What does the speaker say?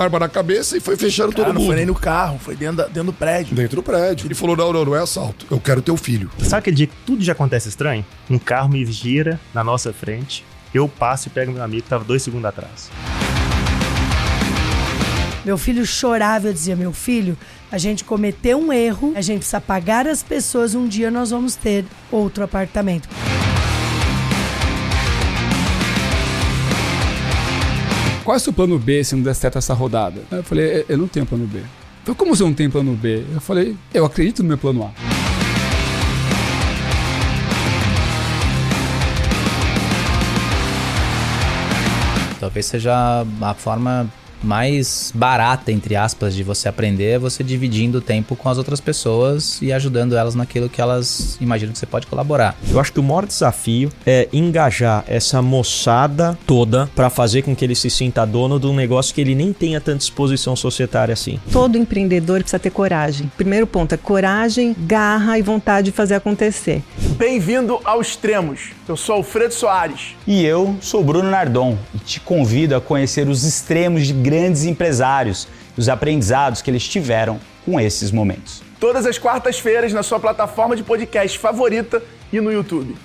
arma na cabeça e foi fechando Cara, todo não mundo. foi nem no carro, foi dentro, da- dentro do prédio. Dentro do prédio. Ele falou: não, não, não é assalto. Eu quero teu filho. Sabe aquele dia que tudo já acontece estranho? Um carro me gira na nossa frente, eu passo e pego meu amigo que tava dois segundos atrás. Meu filho chorava, eu dizia: Meu filho, a gente cometeu um erro, a gente precisa pagar as pessoas, um dia nós vamos ter outro apartamento. Qual é o seu plano B se não der certo essa rodada? Aí Eu falei, "Eu- eu não tenho plano B. Falei, como você não tem plano B? Eu falei, eu acredito no meu plano A. Talvez seja a forma mais barata, entre aspas, de você aprender é você dividindo o tempo com as outras pessoas e ajudando elas naquilo que elas imaginam que você pode colaborar. Eu acho que o maior desafio é engajar essa moçada toda para fazer com que ele se sinta dono de um negócio que ele nem tenha tanta exposição societária assim. Todo empreendedor precisa ter coragem. Primeiro ponto é coragem, garra e vontade de fazer acontecer. Bem-vindo ao Extremos. Eu sou Alfredo Soares. E eu sou Bruno Nardon e te convido a conhecer os extremos de grandes empresários e os aprendizados que eles tiveram com esses momentos. Todas as quartas-feiras na sua plataforma de podcast favorita e no YouTube.